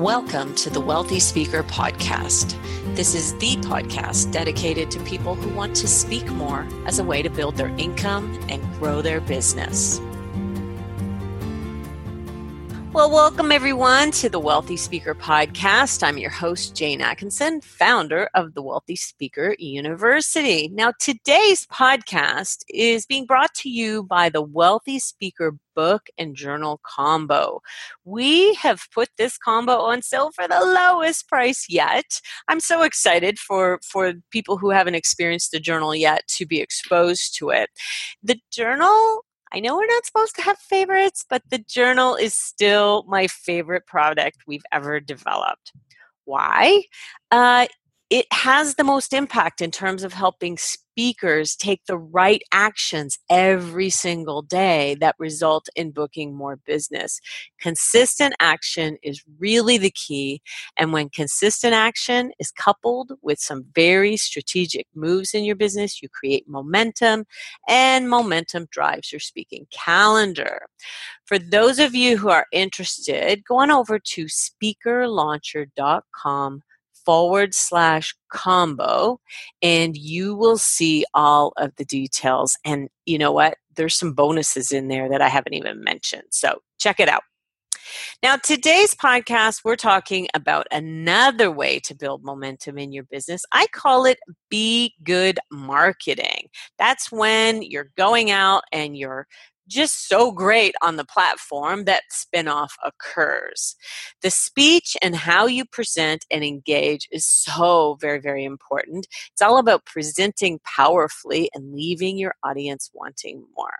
Welcome to the Wealthy Speaker Podcast. This is the podcast dedicated to people who want to speak more as a way to build their income and grow their business. Well, welcome everyone to the Wealthy Speaker Podcast. I'm your host, Jane Atkinson, founder of the Wealthy Speaker University. Now, today's podcast is being brought to you by the Wealthy Speaker book and journal combo. We have put this combo on sale for the lowest price yet. I'm so excited for for people who haven't experienced the journal yet to be exposed to it. The journal I know we're not supposed to have favorites, but the journal is still my favorite product we've ever developed. Why? Uh, it has the most impact in terms of helping speakers take the right actions every single day that result in booking more business. Consistent action is really the key. And when consistent action is coupled with some very strategic moves in your business, you create momentum, and momentum drives your speaking calendar. For those of you who are interested, go on over to speakerlauncher.com forward slash combo and you will see all of the details. And you know what? There's some bonuses in there that I haven't even mentioned. So check it out. Now, today's podcast, we're talking about another way to build momentum in your business. I call it be good marketing. That's when you're going out and you're just so great on the platform that spinoff occurs. The speech and how you present and engage is so very, very important. It's all about presenting powerfully and leaving your audience wanting more.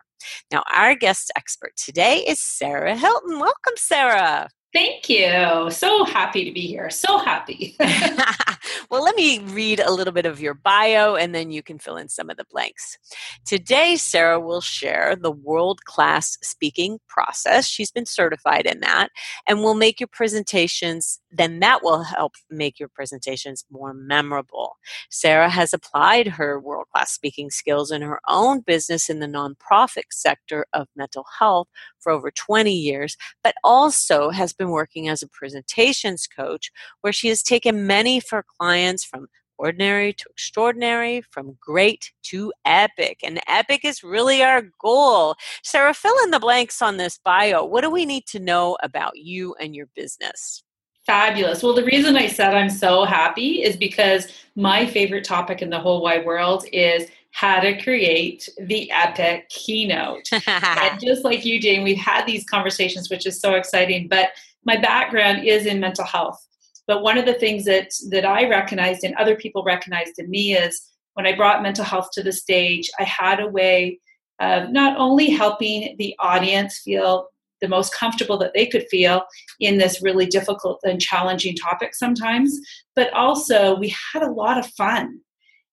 Now, our guest expert today is Sarah Hilton. Welcome, Sarah. Thank you. So happy to be here. So happy. well, let me read a little bit of your bio and then you can fill in some of the blanks. Today, Sarah will share the world class speaking process. She's been certified in that and will make your presentations, then that will help make your presentations more memorable. Sarah has applied her world class speaking skills in her own business in the nonprofit sector of mental health for over 20 years, but also has been working as a presentations coach where she has taken many of her clients from ordinary to extraordinary, from great to epic. And epic is really our goal. Sarah, fill in the blanks on this bio. What do we need to know about you and your business? Fabulous. Well, the reason I said I'm so happy is because my favorite topic in the whole wide world is how to create the epic keynote. and just like you, Jane, we've had these conversations, which is so exciting. But my background is in mental health. But one of the things that that I recognized and other people recognized in me is when I brought mental health to the stage, I had a way of not only helping the audience feel the most comfortable that they could feel in this really difficult and challenging topic sometimes, but also we had a lot of fun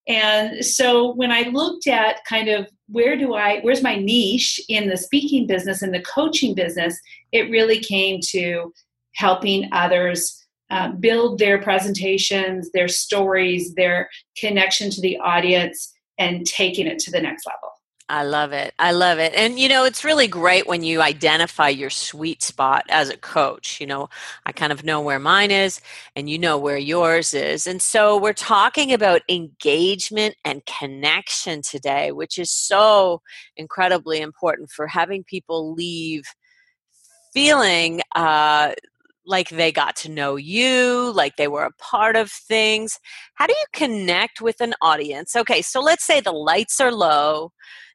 and so when I looked at kind of where do I, where's my niche in the speaking business and the coaching business, it really came to helping others uh, build their presentations, their stories, their connection to the audience, and taking it to the next level. I love it. I love it. And you know, it's really great when you identify your sweet spot as a coach. You know, I kind of know where mine is and you know where yours is. And so we're talking about engagement and connection today, which is so incredibly important for having people leave feeling uh, like they got to know you, like they were a part of things. How do you connect with an audience? Okay, so let's say the lights are low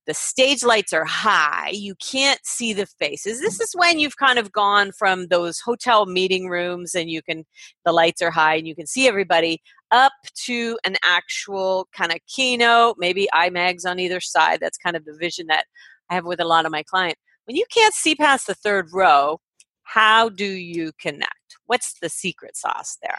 the stage lights are high you can't see the faces. This is when you've kind of gone from those hotel meeting rooms and you can the lights are high and you can see everybody up to an actual kind of keynote maybe imags on either side. That's kind of the vision that i have with a lot of my clients when you can't see past the third row how do you connect? What's the secret sauce there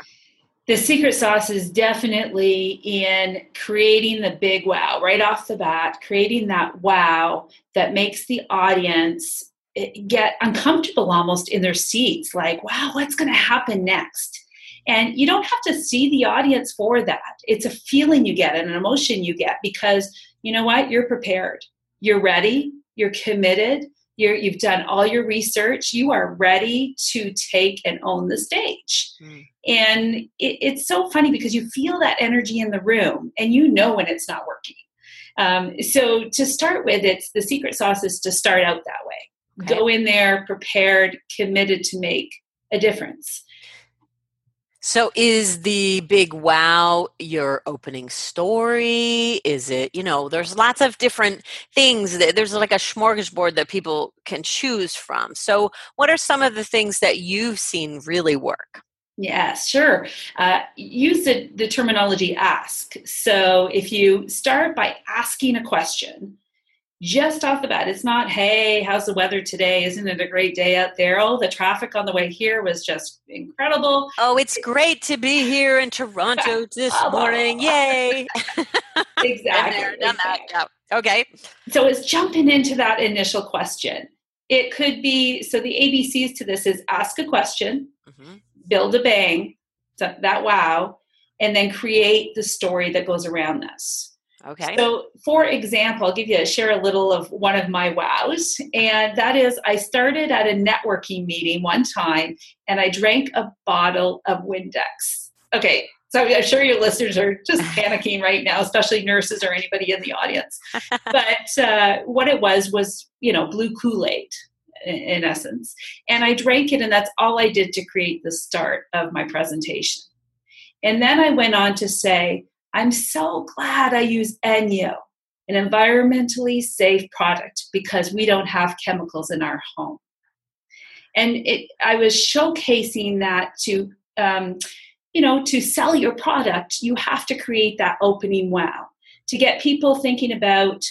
the secret sauce is definitely in creating the big wow right off the bat, creating that wow that makes the audience eh, get uncomfortable almost in their seats like, wow, what's going to happen next? And you don't have to see the audience for that. It's a feeling you get and an emotion you get because you know what? You're prepared, you're ready, you're committed, you're, you've done all your research. You are ready to take and own the stage. Mm. and it, it's so funny because you feel that energy in the room and you know when it's not working. Um, so to start with it's the secret sauce is to start out that way. Okay. go in there prepared committed to make a difference so is the big wow your opening story? Is it, you know, there's lots of different things that there's like a smorgasbord that people can choose from. So what are some of the things that you've seen really work? Yeah, sure. Uh, use the, the terminology ask. So if you start by asking a question, just off the bat. It's not, hey, how's the weather today? Isn't it a great day out there? Oh, the traffic on the way here was just incredible. Oh, it's great to be here in Toronto this morning. Yay. exactly. done that. Yeah. Okay. So it's jumping into that initial question. It could be so the ABCs to this is ask a question, mm-hmm. build a bang, that wow, and then create the story that goes around this. Okay. So, for example, I'll give you a share a little of one of my wows, and that is I started at a networking meeting one time, and I drank a bottle of Windex. Okay, so I'm sure your listeners are just panicking right now, especially nurses or anybody in the audience. but uh, what it was was, you know, blue Kool Aid in essence, and I drank it, and that's all I did to create the start of my presentation. And then I went on to say I'm so glad I use ENJO, an environmentally safe product, because we don't have chemicals in our home. And it, I was showcasing that to, um, you know, to sell your product, you have to create that opening wow to get people thinking about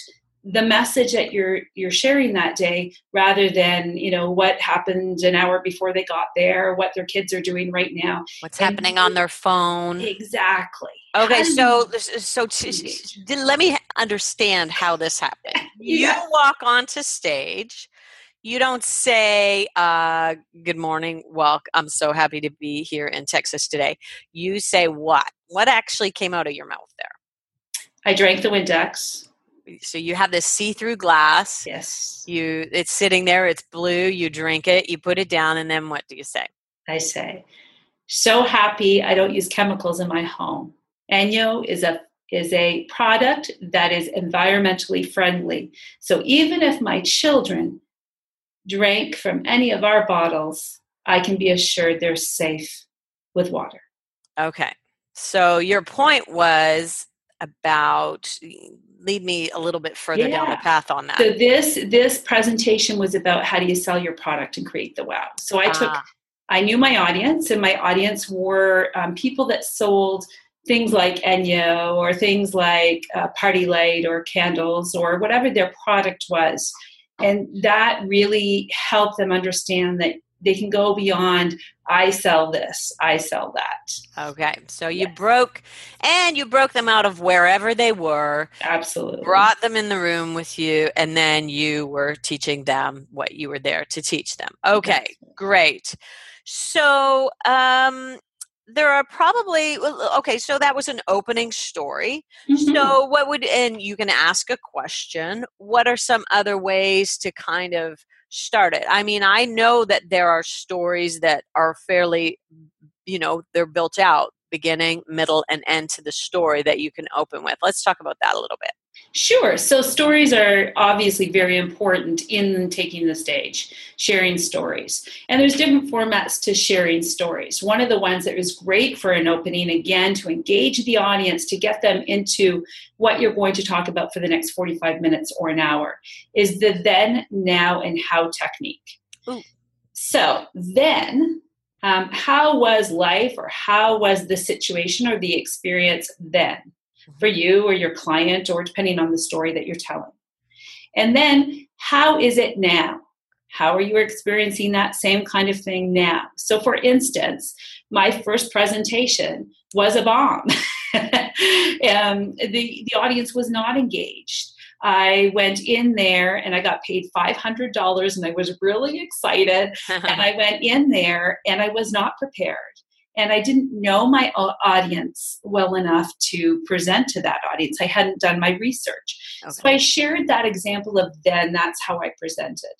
the message that you're you're sharing that day rather than you know what happened an hour before they got there what their kids are doing right now. What's and happening on their phone. Exactly. Okay so so t- let me understand how this happened. Yeah. you walk onto stage. You don't say uh, good morning well i'm so happy to be here in texas today. You say what? What actually came out of your mouth there? I drank the windex so you have this see-through glass. Yes. You it's sitting there it's blue you drink it you put it down and then what do you say? I say so happy i don't use chemicals in my home. ENJO is a is a product that is environmentally friendly. So even if my children drank from any of our bottles i can be assured they're safe with water. Okay. So your point was about lead me a little bit further yeah. down the path on that. So this this presentation was about how do you sell your product and create the wow. So I took ah. I knew my audience, and my audience were um, people that sold things like ENJO or things like uh, PartyLite or candles or whatever their product was. And that really helped them understand that they can go beyond i sell this i sell that okay so you yes. broke and you broke them out of wherever they were absolutely brought them in the room with you and then you were teaching them what you were there to teach them okay yes. great so um there are probably okay so that was an opening story mm-hmm. so what would and you can ask a question what are some other ways to kind of start it. I mean, I know that there are stories that are fairly, you know, they're built out beginning, middle, and end to the story that you can open with. Let's talk about that a little bit. Sure. So stories are obviously very important in taking the stage, sharing stories. And there's different formats to sharing stories. One of the ones that is great for an opening, again, to engage the audience, to get them into what you're going to talk about for the next 45 minutes or an hour, is the then, now, and how technique. Ooh. So then, um, how was life or how was the situation or the experience then? For you or your client, or depending on the story that you're telling. And then, how is it now? How are you experiencing that same kind of thing now? So, for instance, my first presentation was a bomb. um, the, the audience was not engaged. I went in there and I got paid $500 and I was really excited. and I went in there and I was not prepared and I didn't know my audience well enough to present to that audience. I hadn't done my research. Okay. So I shared that example of then that's how I presented.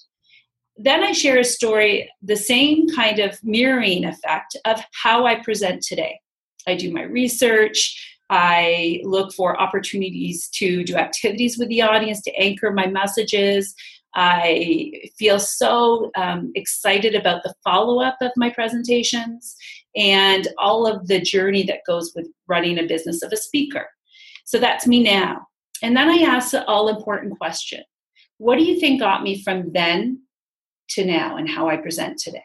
then I share a story, the same kind of mirroring effect of how I present today. I do my research. I look for opportunities to do activities with the audience to anchor my messages. I feel so um, excited about the follow up of my presentations and all of the journey that goes with running a business of a speaker. So that's me now. And then I ask the all important question What do you think got me from then to now and how I present today?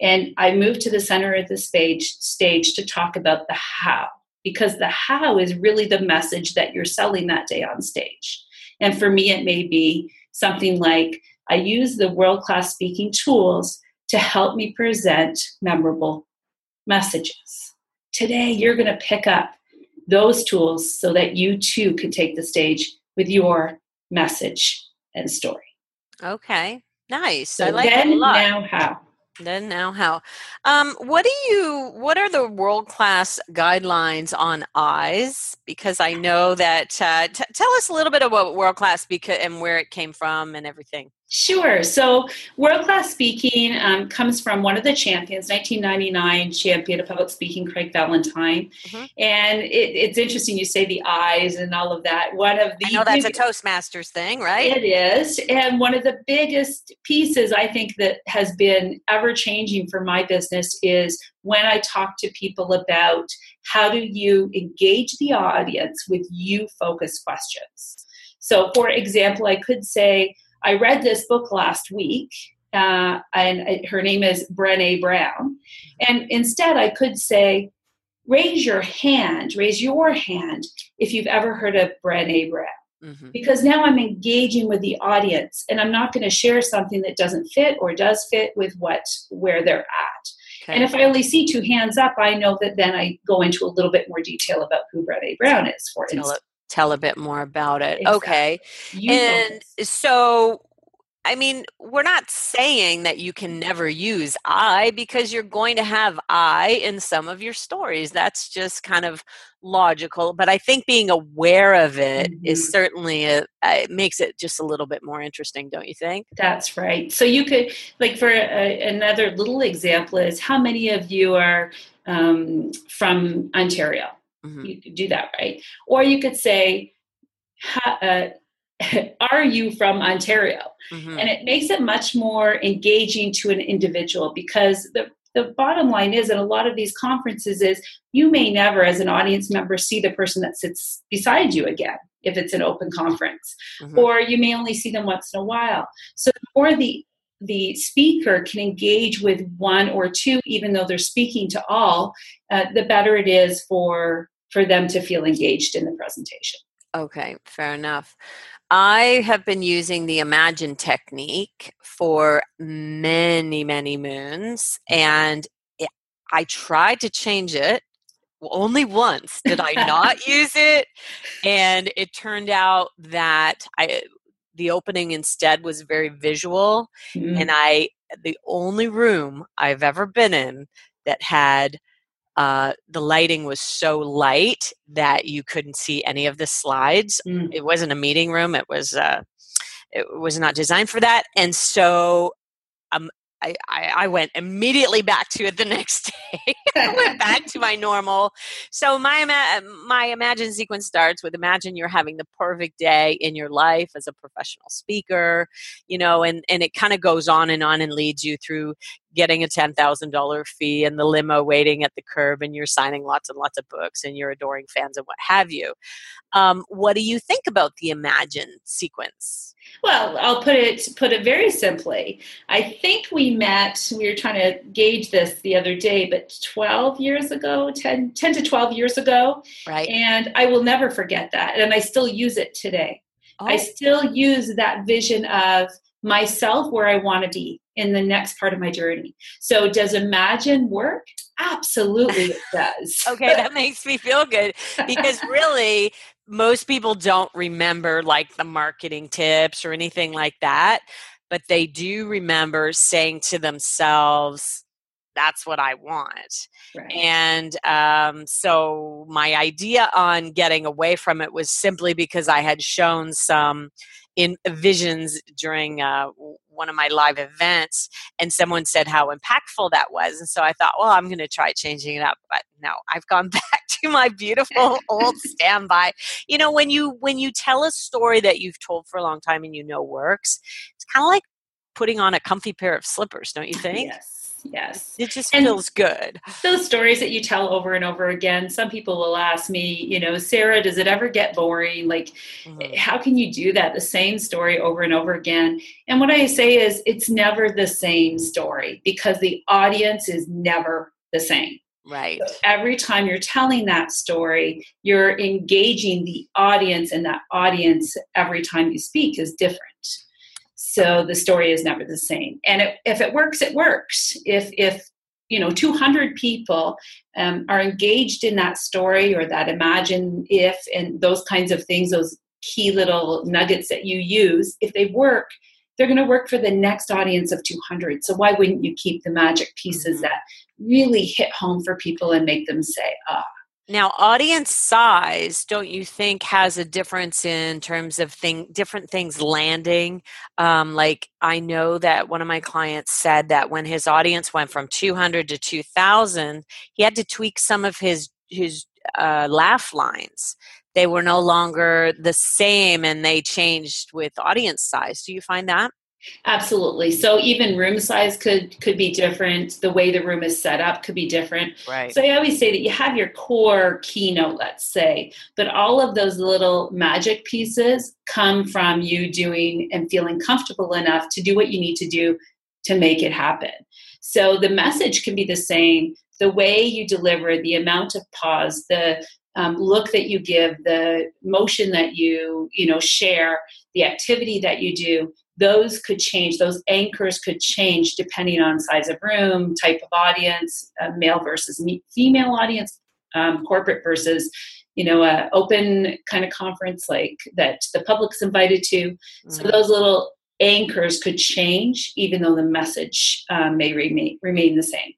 And I move to the center of the stage, stage to talk about the how, because the how is really the message that you're selling that day on stage. And for me, it may be something like I use the world class speaking tools to help me present memorable messages. Today, you're going to pick up those tools so that you too can take the stage with your message and story. Okay, nice. So I like then, now, how? Then now how? Um, what do you? What are the world class guidelines on eyes? Because I know that. Uh, t- tell us a little bit about world class because and where it came from and everything. Sure. So, world class speaking um, comes from one of the champions, 1999 champion of public speaking, Craig Valentine. Mm-hmm. And it, it's interesting you say the eyes and all of that. One of the I know that's big, a Toastmasters thing, right? It is. And one of the biggest pieces I think that has been ever changing for my business is when I talk to people about how do you engage the audience with you focused questions. So, for example, I could say, I read this book last week, uh, and her name is Brene Brown. And instead, I could say, raise your hand, raise your hand if you've ever heard of Brene Brown. Mm-hmm. Because now I'm engaging with the audience and I'm not going to share something that doesn't fit or does fit with what where they're at. Okay. And if I only see two hands up, I know that then I go into a little bit more detail about who Brene Brown is, for instance. Tell a bit more about it. Exactly. Okay. You and so I mean, we're not saying that you can never use I because you're going to have I in some of your stories. That's just kind of logical. But I think being aware of it mm-hmm. is certainly a, it makes it just a little bit more interesting, don't you think? That's right. So you could, like, for a, another little example, is how many of you are um, from Ontario? Mm-hmm. You could do that, right? Or you could say, uh, are you from Ontario? Mm-hmm. And it makes it much more engaging to an individual because the the bottom line is in a lot of these conferences is you may never as an audience member see the person that sits beside you again if it's an open conference mm-hmm. or you may only see them once in a while so the more the the speaker can engage with one or two even though they're speaking to all uh, the better it is for for them to feel engaged in the presentation. Okay, fair enough. I have been using the Imagine technique for many, many moons, and it, I tried to change it. Only once did I not use it, and it turned out that I the opening instead was very visual, mm-hmm. and I the only room I've ever been in that had uh, the lighting was so light that you couldn't see any of the slides. Mm. It wasn't a meeting room. It was uh, it was not designed for that, and so um, I, I, I went immediately back to it the next day. I went back to my normal. So my my imagine sequence starts with imagine you're having the perfect day in your life as a professional speaker, you know, and and it kind of goes on and on and leads you through getting a $10,000 fee and the limo waiting at the curb and you're signing lots and lots of books and you're adoring fans and what have you. Um, what do you think about the Imagine sequence? Well, I'll put it put it very simply. I think we met, we were trying to gauge this the other day, but 12 years ago, 10, 10 to 12 years ago. Right. And I will never forget that. And I still use it today. Oh. I still use that vision of myself where I want to be in the next part of my journey. So, does Imagine work? Absolutely, it does. okay, that makes me feel good because really, most people don't remember like the marketing tips or anything like that, but they do remember saying to themselves, that's what I want. Right. And um, so my idea on getting away from it was simply because I had shown some in visions during uh, one of my live events and someone said how impactful that was and so i thought well i'm going to try changing it up but no i've gone back to my beautiful old standby. You know when you when you tell a story that you've told for a long time and you know works it's kind of like putting on a comfy pair of slippers don't you think? Yes yes it just and feels good those stories that you tell over and over again some people will ask me you know sarah does it ever get boring like mm-hmm. how can you do that the same story over and over again and what i say is it's never the same story because the audience is never the same Right. So every time you're telling that story, you're engaging the audience, and that audience every time you speak is different. So the story is never the same. And it, if it works, it works. If if you know 200 people um, are engaged in that story or that imagine if and those kinds of things, those key little nuggets that you use, if they work, they're going to work for the next audience of 200. So why wouldn't you keep the magic pieces mm-hmm. that really hit home for people and make them say, ah, now, audience size, don't you think has a difference in terms of thing, different things landing? Um, like I know that one of my clients said that when his audience went from 200 to 2,000, he had to tweak some of his his uh, laugh lines. They were no longer the same, and they changed with audience size. Do you find that? Absolutely. So even room size could could be different. The way the room is set up could be different. Right. So I always say that you have your core keynote, let's say, but all of those little magic pieces come from you doing and feeling comfortable enough to do what you need to do to make it happen. So the message can be the same. The way you deliver, the amount of pause, the um, look that you give, the motion that you you know share, the activity that you do those could change those anchors could change depending on size of room type of audience uh, male versus female audience um, corporate versus you know a open kind of conference like that the public's invited to mm-hmm. so those little anchors could change even though the message um, may remain remain the same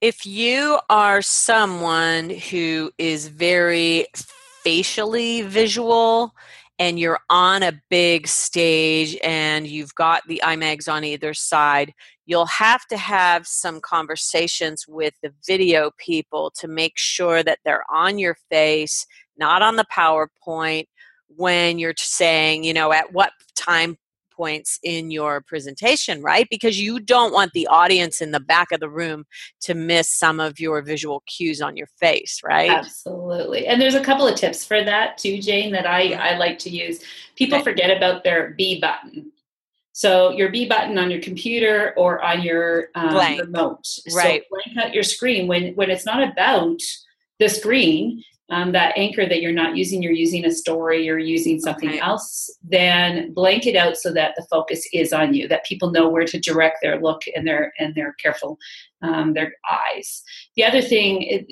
if you are someone who is very facially visual and you're on a big stage and you've got the IMAGs on either side, you'll have to have some conversations with the video people to make sure that they're on your face, not on the PowerPoint when you're saying, you know, at what time points in your presentation, right? Because you don't want the audience in the back of the room to miss some of your visual cues on your face, right? Absolutely. And there's a couple of tips for that too, Jane, that I, I like to use. People okay. forget about their B button. So your B button on your computer or on your um, remote. Right. So blank out your screen when when it's not about the screen um, that anchor that you're not using, you're using a story, you're using something okay. else, then blank it out so that the focus is on you, that people know where to direct their look and their and their careful um, their eyes. The other thing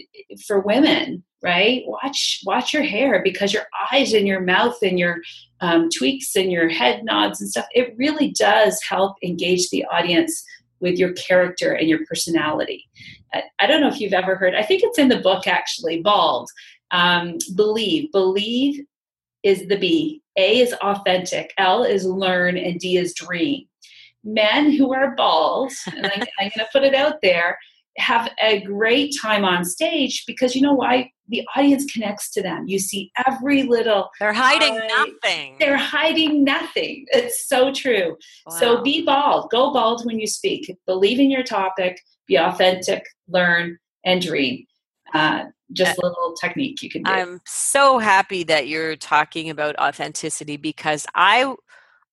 for women, right? Watch watch your hair because your eyes and your mouth and your um, tweaks and your head nods and stuff. It really does help engage the audience with your character and your personality. I don't know if you've ever heard, I think it's in the book actually, Bald. Um, believe. Believe is the B. A is authentic. L is learn. And D is dream. Men who are bald, and I, I'm going to put it out there, have a great time on stage because you know why? The audience connects to them. You see every little. They're hiding nothing. They're hiding nothing. It's so true. Wow. So be bald. Go bald when you speak. Believe in your topic. Be authentic. Learn and dream. Uh, just a little technique you can do. I'm so happy that you're talking about authenticity because I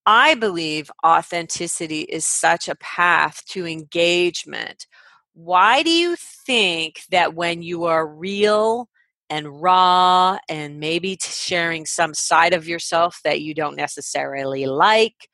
I believe authenticity is such a path to engagement. Why do you think that when you are real and raw and maybe sharing some side of yourself that you don't necessarily like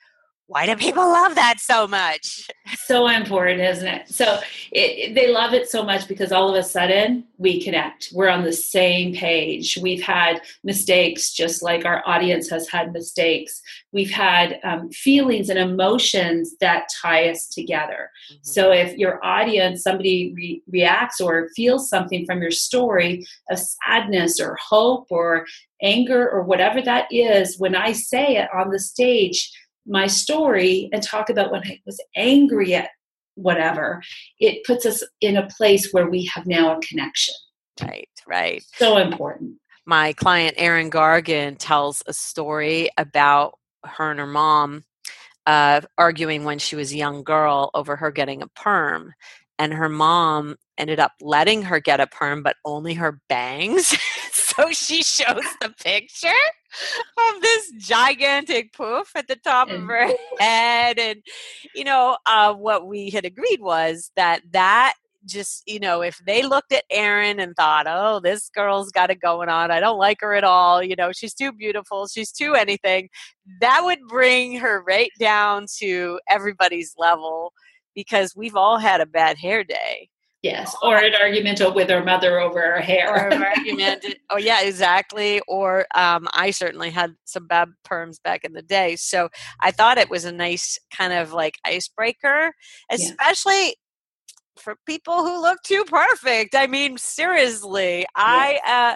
why do people love that so much? So important, isn't it? So it, they love it so much because all of a sudden we connect. We're on the same page. We've had mistakes just like our audience has had mistakes. We've had um, feelings and emotions that tie us together. Mm-hmm. So if your audience, somebody re- reacts or feels something from your story of sadness or hope or anger or whatever that is, when I say it on the stage, my story and talk about when I was angry at whatever, it puts us in a place where we have now a connection. Right, right. So important. My client, Erin Gargan, tells a story about her and her mom uh, arguing when she was a young girl over her getting a perm. And her mom ended up letting her get a perm, but only her bangs. so she shows the picture of this gigantic poof at the top of her head. And, you know, uh, what we had agreed was that that just you know if they looked at Erin and thought, "Oh, this girl's got it going on. I don't like her at all. You know, she's too beautiful. She's too anything." That would bring her right down to everybody's level because we've all had a bad hair day. Yes, or an argument with her mother over her hair. Or an argument. oh, yeah, exactly. Or um, I certainly had some bad perms back in the day. So I thought it was a nice kind of like icebreaker, especially yeah for people who look too perfect. I mean, seriously, yeah. I uh, uh,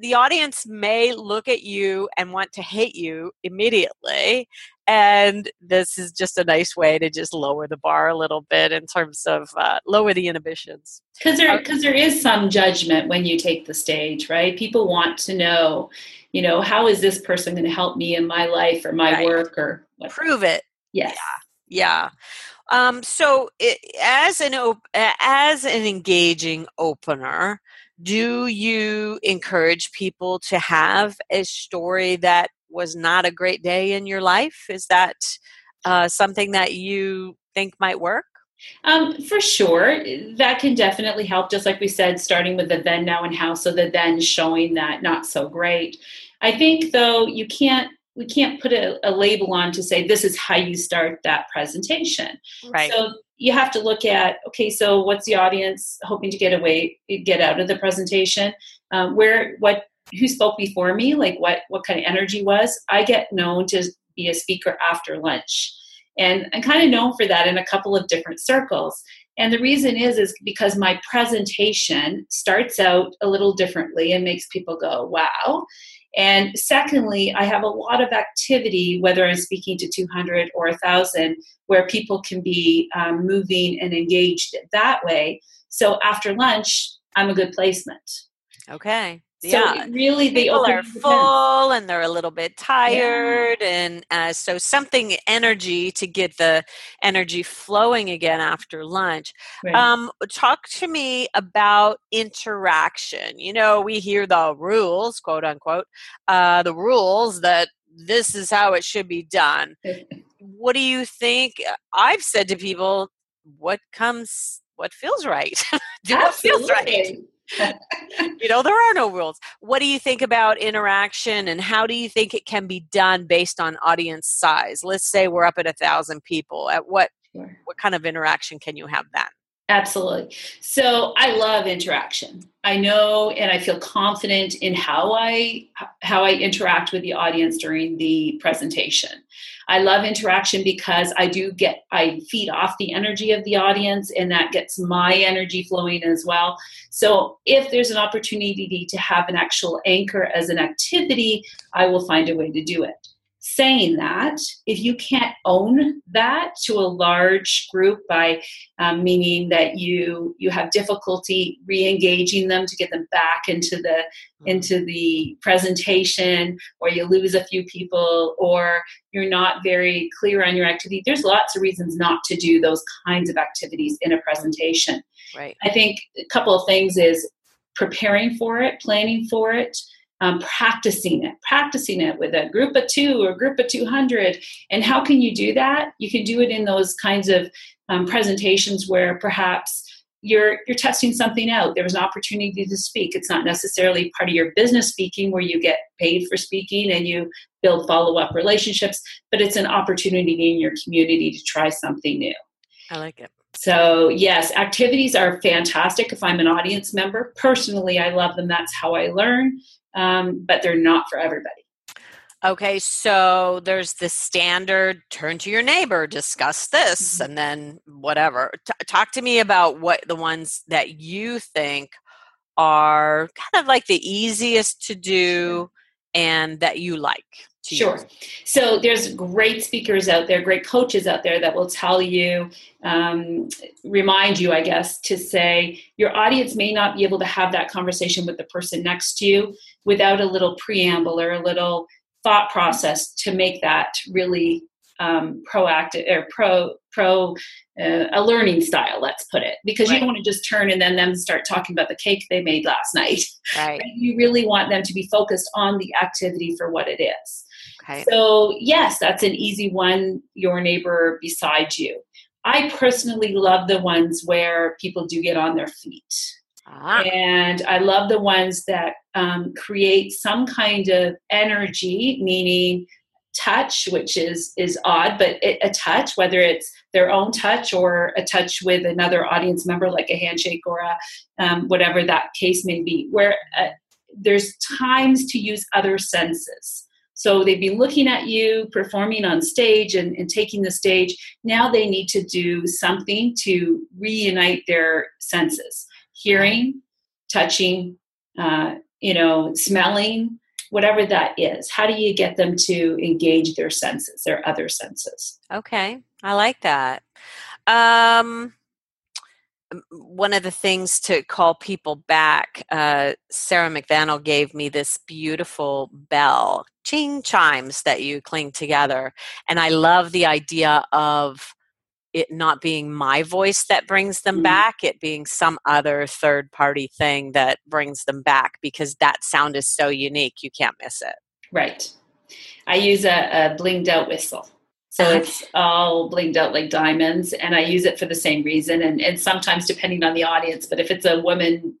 the audience may look at you and want to hate you immediately, and this is just a nice way to just lower the bar a little bit in terms of uh, lower the inhibitions. Because there, because there is some judgment when you take the stage, right? People want to know, you know, how is this person going to help me in my life or my right. work or whatever. prove it? Yes. Yeah. yeah. Um, so, it, as an op- as an engaging opener, do you encourage people to have a story that was not a great day in your life? Is that uh, something that you think might work? Um, for sure, that can definitely help. Just like we said, starting with the then, now, and how, so the then showing that not so great. I think though you can't we can't put a, a, label on to say this is how you start that presentation. Right. So you have to look at okay, so what's the audience hoping to get away, get out of the presentation? Um, where what who spoke before me? Like what what kind of energy was? I get known to be a speaker after lunch, and I'm kind of known for that in a couple of different circles. And the reason is is because my presentation starts out a little differently and makes people go, "Wow." And secondly, I have a lot of activity, whether I'm speaking to 200 or 1,000, where people can be um, moving and engaged that way. So after lunch, I'm a good placement. Okay. So yeah. really, they people are full and they're a little bit tired, yeah. and uh, so something energy to get the energy flowing again after lunch. Right. Um, talk to me about interaction. You know, we hear the rules, quote unquote, uh, the rules that this is how it should be done. what do you think? I've said to people, what comes, what feels right? do what feels right you know, there are no rules. What do you think about interaction and how do you think it can be done based on audience size? Let's say we're up at a thousand people. At what sure. what kind of interaction can you have then? Absolutely. So I love interaction. I know and I feel confident in how I how I interact with the audience during the presentation. I love interaction because I do get I feed off the energy of the audience and that gets my energy flowing as well. So if there's an opportunity to have an actual anchor as an activity, I will find a way to do it saying that if you can't own that to a large group by um, meaning that you you have difficulty re-engaging them to get them back into the mm-hmm. into the presentation or you lose a few people or you're not very clear on your activity there's lots of reasons not to do those kinds of activities in a presentation. Right. I think a couple of things is preparing for it planning for it um, practicing it, practicing it with a group of two or group of 200. And how can you do that? You can do it in those kinds of um, presentations where perhaps you're you're testing something out there was an opportunity to speak it's not necessarily part of your business speaking where you get paid for speaking and you build follow-up relationships but it's an opportunity in your community to try something new i like it so, yes, activities are fantastic if I'm an audience member. Personally, I love them. That's how I learn um, but they're not for everybody. Okay, so there's the standard turn to your neighbor, discuss this, mm-hmm. and then whatever. T- talk to me about what the ones that you think are kind of like the easiest to do and that you like. Sure. So there's great speakers out there, great coaches out there that will tell you, um, remind you, I guess, to say your audience may not be able to have that conversation with the person next to you without a little preamble or a little thought process to make that really um, proactive or pro pro uh, a learning style let's put it because right. you don't want to just turn and then them start talking about the cake they made last night right. you really want them to be focused on the activity for what it is okay. so yes that's an easy one your neighbor beside you i personally love the ones where people do get on their feet ah. and i love the ones that um, create some kind of energy meaning touch which is is odd but it, a touch whether it's their own touch or a touch with another audience member like a handshake or a um, whatever that case may be where uh, there's times to use other senses. So they've been looking at you performing on stage and, and taking the stage. Now they need to do something to reunite their senses. Hearing touching uh, you know smelling whatever that is how do you get them to engage their senses their other senses okay i like that um one of the things to call people back, uh, Sarah McDaniel gave me this beautiful bell, ching chimes that you cling together. And I love the idea of it not being my voice that brings them mm-hmm. back, it being some other third party thing that brings them back because that sound is so unique, you can't miss it. Right. I use a, a blinged out whistle. So uh-huh. it's all blinged out like diamonds, and I use it for the same reason. And, and sometimes, depending on the audience, but if it's a woman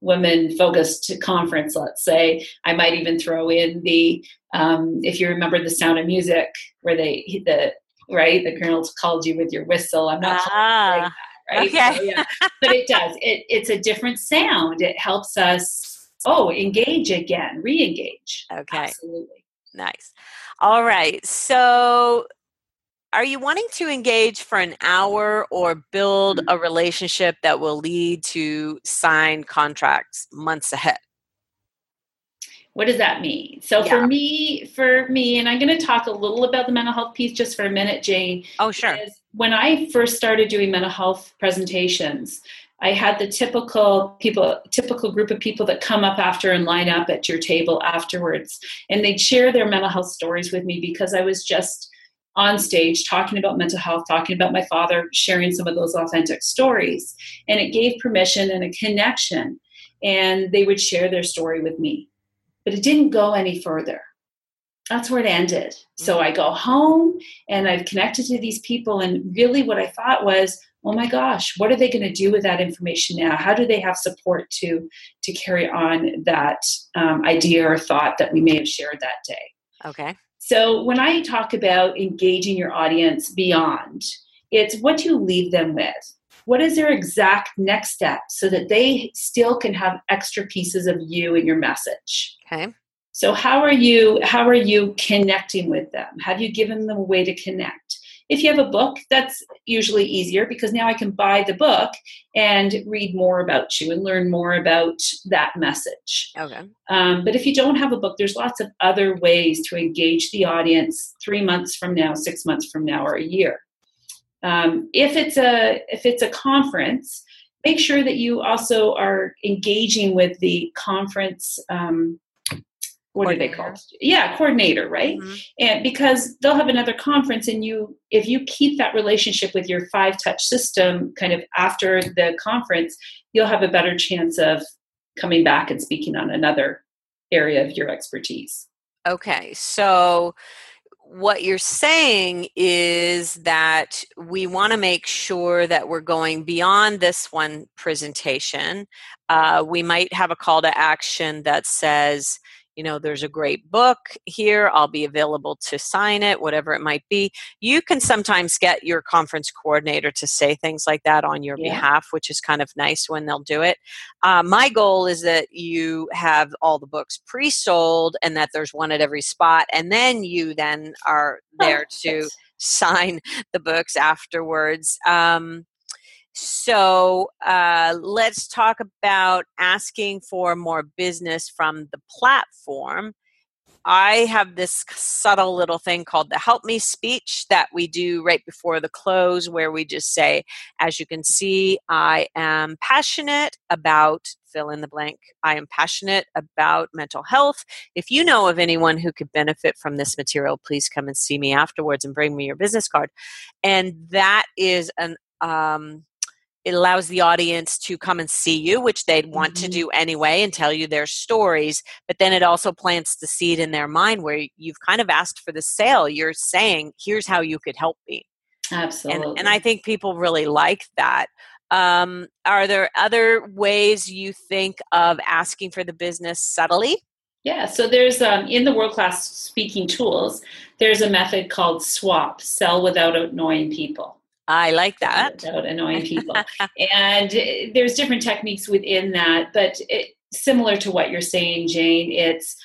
women focused conference, let's say, I might even throw in the um, if you remember the Sound of Music, where they the right? The colonel's called you with your whistle. I'm not ah, like that, right? Okay. So, yeah. but it does. It, it's a different sound. It helps us, oh, engage again, re engage. Okay. Absolutely. Nice. All right. So, are you wanting to engage for an hour or build mm-hmm. a relationship that will lead to signed contracts months ahead? What does that mean? So yeah. for me for me and i'm going to talk a little about the mental health piece just for a minute jane oh sure. when i first started doing mental health presentations i had the typical people typical group of people that come up after and line up at your table afterwards and they'd share their mental health stories with me because i was just on stage talking about mental health talking about my father sharing some of those authentic stories and it gave permission and a connection and they would share their story with me but it didn't go any further. That's where it ended. So mm-hmm. I go home and I've connected to these people, and really what I thought was, oh my gosh, what are they going to do with that information now? How do they have support to to carry on that um, idea or thought that we may have shared that day? Okay. So when I talk about engaging your audience beyond, it's what do you leave them with what is their exact next step so that they still can have extra pieces of you in your message okay. So how are you how are you connecting with them? Have you given them a way to connect? If you have a book that's usually easier because now i can buy the book and read more about you and learn more about that message. Okay. Um, but if you don't have a book there's lots of other ways to engage the audience three months from now six months from now or a year. Um, if it's a if it's a conference, make sure that you also are engaging with the conference. Um, what are they called? Yeah, coordinator, right? Mm-hmm. And because they'll have another conference, and you, if you keep that relationship with your five touch system, kind of after the conference, you'll have a better chance of coming back and speaking on another area of your expertise. Okay, so what you're saying is that we want to make sure that we're going beyond this one presentation. Uh, we might have a call to action that says, you know there's a great book here i'll be available to sign it whatever it might be. You can sometimes get your conference coordinator to say things like that on your yeah. behalf which is kind of nice when they'll do it. Uh, my goal is that you have all the books pre-sold and that there's one at every spot and then you then are there to sign the books afterwards. Um, so uh, let's talk about asking for more business from the platform. I have this subtle little thing called the help me speech that we do right before the close, where we just say, as you can see, I am passionate about fill in the blank. I am passionate about mental health. If you know of anyone who could benefit from this material, please come and see me afterwards and bring me your business card. And that is an um, it allows the audience to come and see you which they'd want mm-hmm. to do anyway and tell you their stories but then it also plants the seed in their mind where you've kind of asked for the sale. You're saying here's how you could help me. Absolutely and, and i think people really like that. Um, are there other ways you think of asking for the business subtly? Yeah, so there's um, in the world class speaking tools, there's a method called SWAP, sell without annoying people. I like that. Without annoying people. and uh, there's different techniques within that, but it, similar to what you're saying, Jane, it's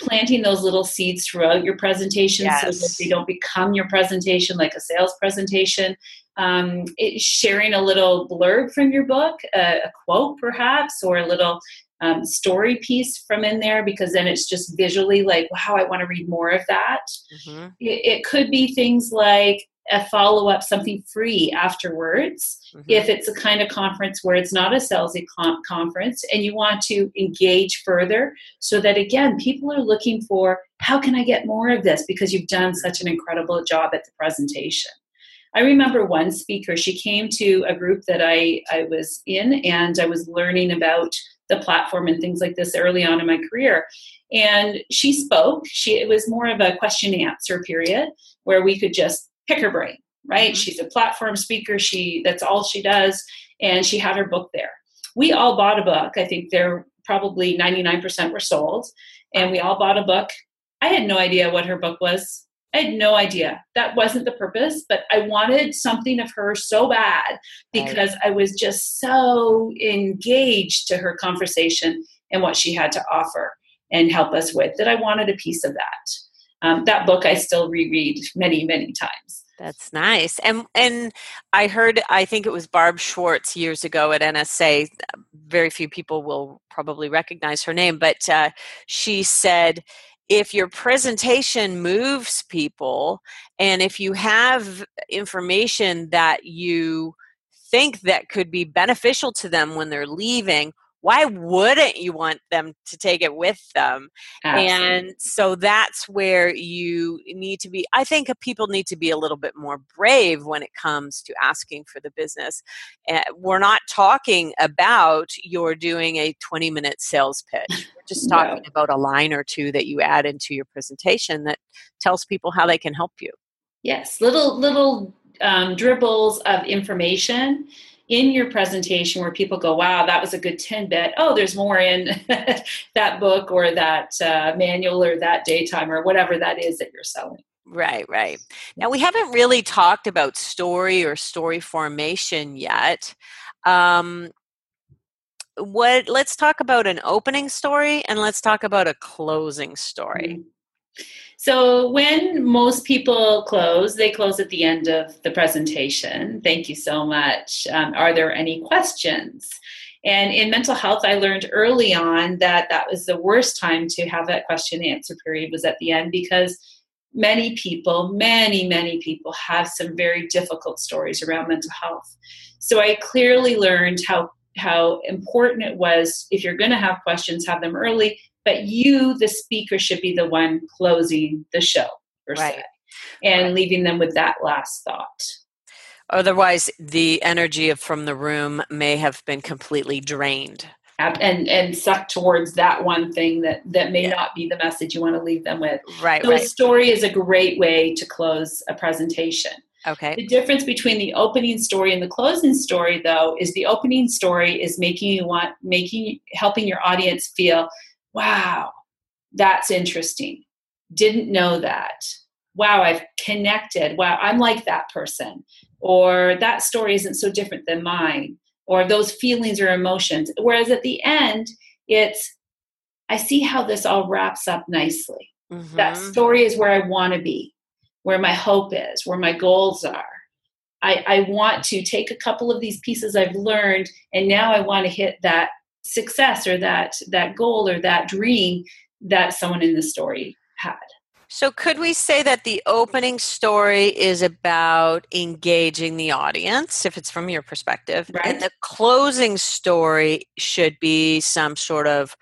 planting those little seeds throughout your presentation yes. so that they don't become your presentation like a sales presentation. Um, it, sharing a little blurb from your book, a, a quote perhaps, or a little um, story piece from in there because then it's just visually like, wow, I want to read more of that. Mm-hmm. It, it, could be things like, a follow up, something free afterwards. Mm-hmm. If it's a kind of conference where it's not a salesy con- conference and you want to engage further, so that again, people are looking for how can I get more of this because you've done such an incredible job at the presentation. I remember one speaker, she came to a group that I, I was in and I was learning about the platform and things like this early on in my career. And she spoke. She it was more of a question and answer period where we could just pick her brain, right? Mm-hmm. She's a platform speaker. She that's all she does, and she had her book there. We all bought a book. I think there probably 99% were sold, and we all bought a book. I had no idea what her book was. I had no idea. That wasn't the purpose, but I wanted something of her so bad because I was just so engaged to her conversation and what she had to offer and help us with that I wanted a piece of that um, that book I still reread many, many times. That's nice. And and I heard I think it was Barb Schwartz years ago at NSA. Very few people will probably recognize her name, but uh, she said if your presentation moves people and if you have information that you think that could be beneficial to them when they're leaving why wouldn't you want them to take it with them Absolutely. and so that's where you need to be i think people need to be a little bit more brave when it comes to asking for the business uh, we're not talking about you're doing a 20 minute sales pitch we're just talking no. about a line or two that you add into your presentation that tells people how they can help you yes little little um, dribbles of information in your presentation where people go, wow, that was a good tidbit. Oh, there's more in that book or that uh, manual or that daytime or whatever that is that you're selling. Right, right. Now, we haven't really talked about story or story formation yet. Um, what let's talk about an opening story and let's talk about a closing story. Mm-hmm. So, when most people close, they close at the end of the presentation. Thank you so much. Um, are there any questions? And in mental health, I learned early on that that was the worst time to have that question answer period was at the end because many people, many, many people have some very difficult stories around mental health. So I clearly learned how how important it was if you're going to have questions, have them early but you, the speaker, should be the one closing the show, per right. se, and right. leaving them with that last thought. Otherwise, the energy of, from the room may have been completely drained. And and sucked towards that one thing that that may yeah. not be the message you want to leave them with. Right. So right. a story is a great way to close a presentation. Okay. The difference between the opening story and the closing story, though, is the opening story is making you want making helping your audience feel wow, that's interesting. Didn't know that. Wow, I've connected. Wow, I'm like that person. Or that story isn't so different than mine. Or those feelings or emotions. Whereas at the end, it's, I see how this all wraps up nicely. Mm-hmm. That story is where I want to be, where my hope is, where my goals are. I, I want to take a couple of these pieces I've learned, and now I want to hit that success or that that goal or that dream that someone in the story had. So, could we say that the opening story is about engaging the audience, if it's from your perspective, right. and the closing story should be some sort of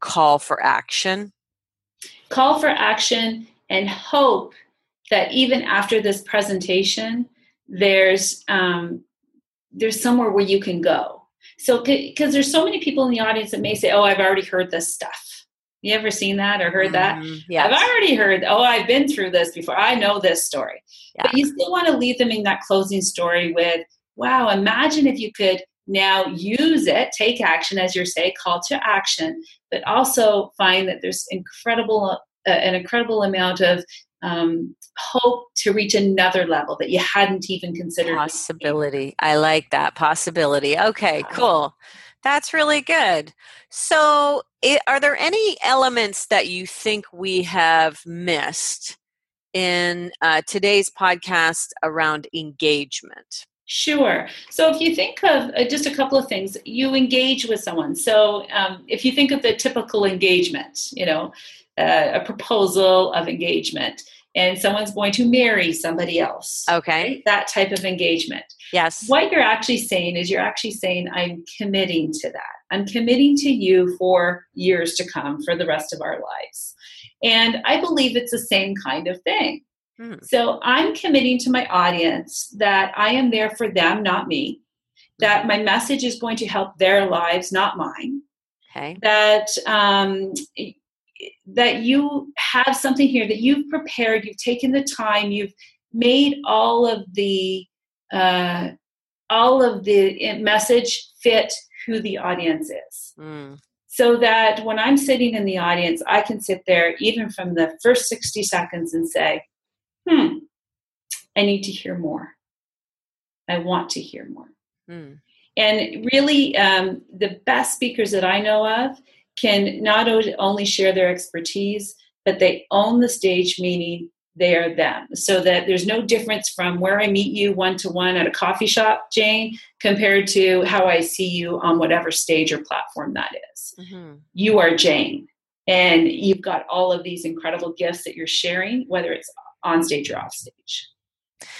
call for action? Call for action and hope that even after this presentation, there's um, there's somewhere where you can go. So, because there's so many people in the audience that may say, "Oh, I've already heard this stuff." You ever seen that or heard that? Mm, yes. I've already heard, oh, I've been through this before. I know this story. Yeah. But you still want to leave them in that closing story with, wow, imagine if you could now use it, take action, as you say, call to action, but also find that there's incredible, uh, an incredible amount of um, hope to reach another level that you hadn't even considered. Possibility. I like that possibility. Okay, cool. That's really good. So, it, are there any elements that you think we have missed in uh, today's podcast around engagement? Sure. So if you think of uh, just a couple of things, you engage with someone. So um, if you think of the typical engagement, you know, a proposal of engagement, and someone's going to marry somebody else. Okay. Right? That type of engagement. Yes. What you're actually saying is you're actually saying, I'm committing to that. I'm committing to you for years to come, for the rest of our lives. And I believe it's the same kind of thing. Hmm. So I'm committing to my audience that I am there for them, not me, that my message is going to help their lives, not mine. Okay. That um, that you have something here that you've prepared, you've taken the time, you've made all of the uh, all of the message fit who the audience is. Mm. So that when I'm sitting in the audience, I can sit there even from the first 60 seconds and say, hmm, I need to hear more. I want to hear more. Mm. And really, um, the best speakers that I know of can not only share their expertise, but they own the stage, meaning they are them. So that there's no difference from where I meet you one to one at a coffee shop, Jane, compared to how I see you on whatever stage or platform that is. Mm-hmm. You are Jane, and you've got all of these incredible gifts that you're sharing, whether it's on stage or off stage.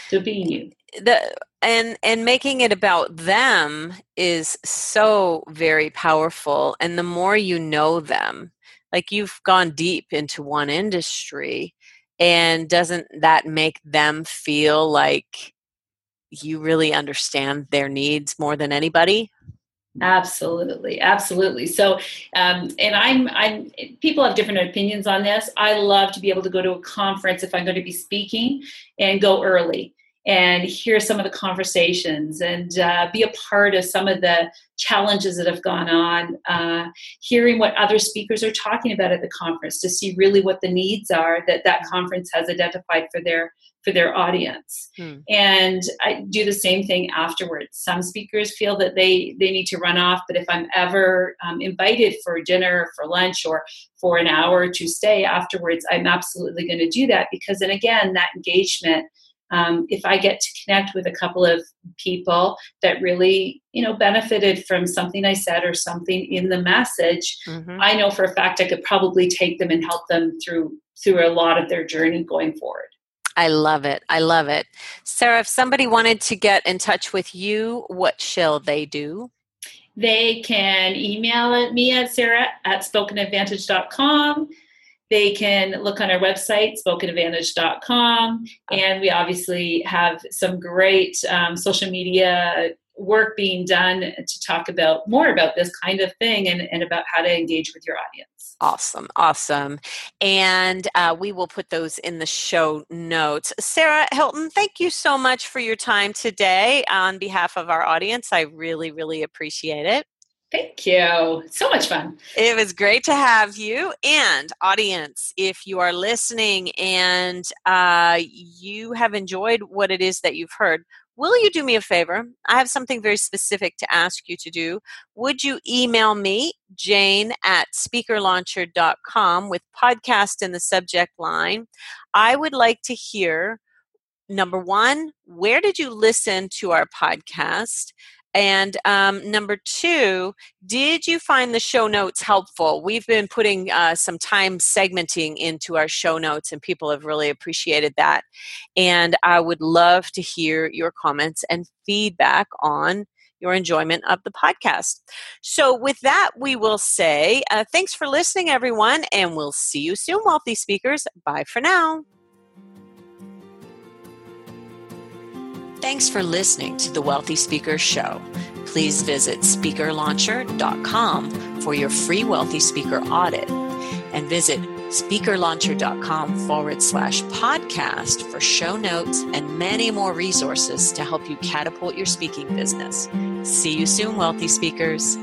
So being you. The and and making it about them is so very powerful and the more you know them like you've gone deep into one industry and doesn't that make them feel like you really understand their needs more than anybody? Absolutely absolutely. So um, and i'm i'm people have different opinions on this. I love to be able to go to a conference if i'm going to be speaking and go early and hear some of the conversations and uh, be a part of some of the challenges that have gone on, uh, hearing what other speakers are talking about at the conference to see really what the needs are that that conference has identified for their for their audience hmm. and i do the same thing afterwards some speakers feel that they they need to run off but if i'm ever um, invited for dinner for lunch or for an hour to stay afterwards i'm absolutely going to do that because then again that engagement um, if I get to connect with a couple of people that really, you know, benefited from something I said or something in the message, mm-hmm. I know for a fact I could probably take them and help them through through a lot of their journey going forward. I love it. I love it. Sarah, if somebody wanted to get in touch with you, what shall they do? They can email me at sarah at spokenadvantage.com. They can look on our website, spokenadvantage.com, and we obviously have some great um, social media work being done to talk about more about this kind of thing and, and about how to engage with your audience. Awesome, awesome. And uh, we will put those in the show notes. Sarah Hilton, thank you so much for your time today on behalf of our audience. I really, really appreciate it. Thank you. So much fun. It was great to have you. And, audience, if you are listening and uh, you have enjoyed what it is that you've heard, will you do me a favor? I have something very specific to ask you to do. Would you email me, jane at speakerlauncher.com, with podcast in the subject line? I would like to hear number one, where did you listen to our podcast? And um, number two, did you find the show notes helpful? We've been putting uh, some time segmenting into our show notes, and people have really appreciated that. And I would love to hear your comments and feedback on your enjoyment of the podcast. So, with that, we will say uh, thanks for listening, everyone, and we'll see you soon, wealthy speakers. Bye for now. Thanks for listening to the Wealthy Speaker Show. Please visit speakerlauncher.com for your free Wealthy Speaker audit and visit speakerlauncher.com forward slash podcast for show notes and many more resources to help you catapult your speaking business. See you soon, Wealthy Speakers.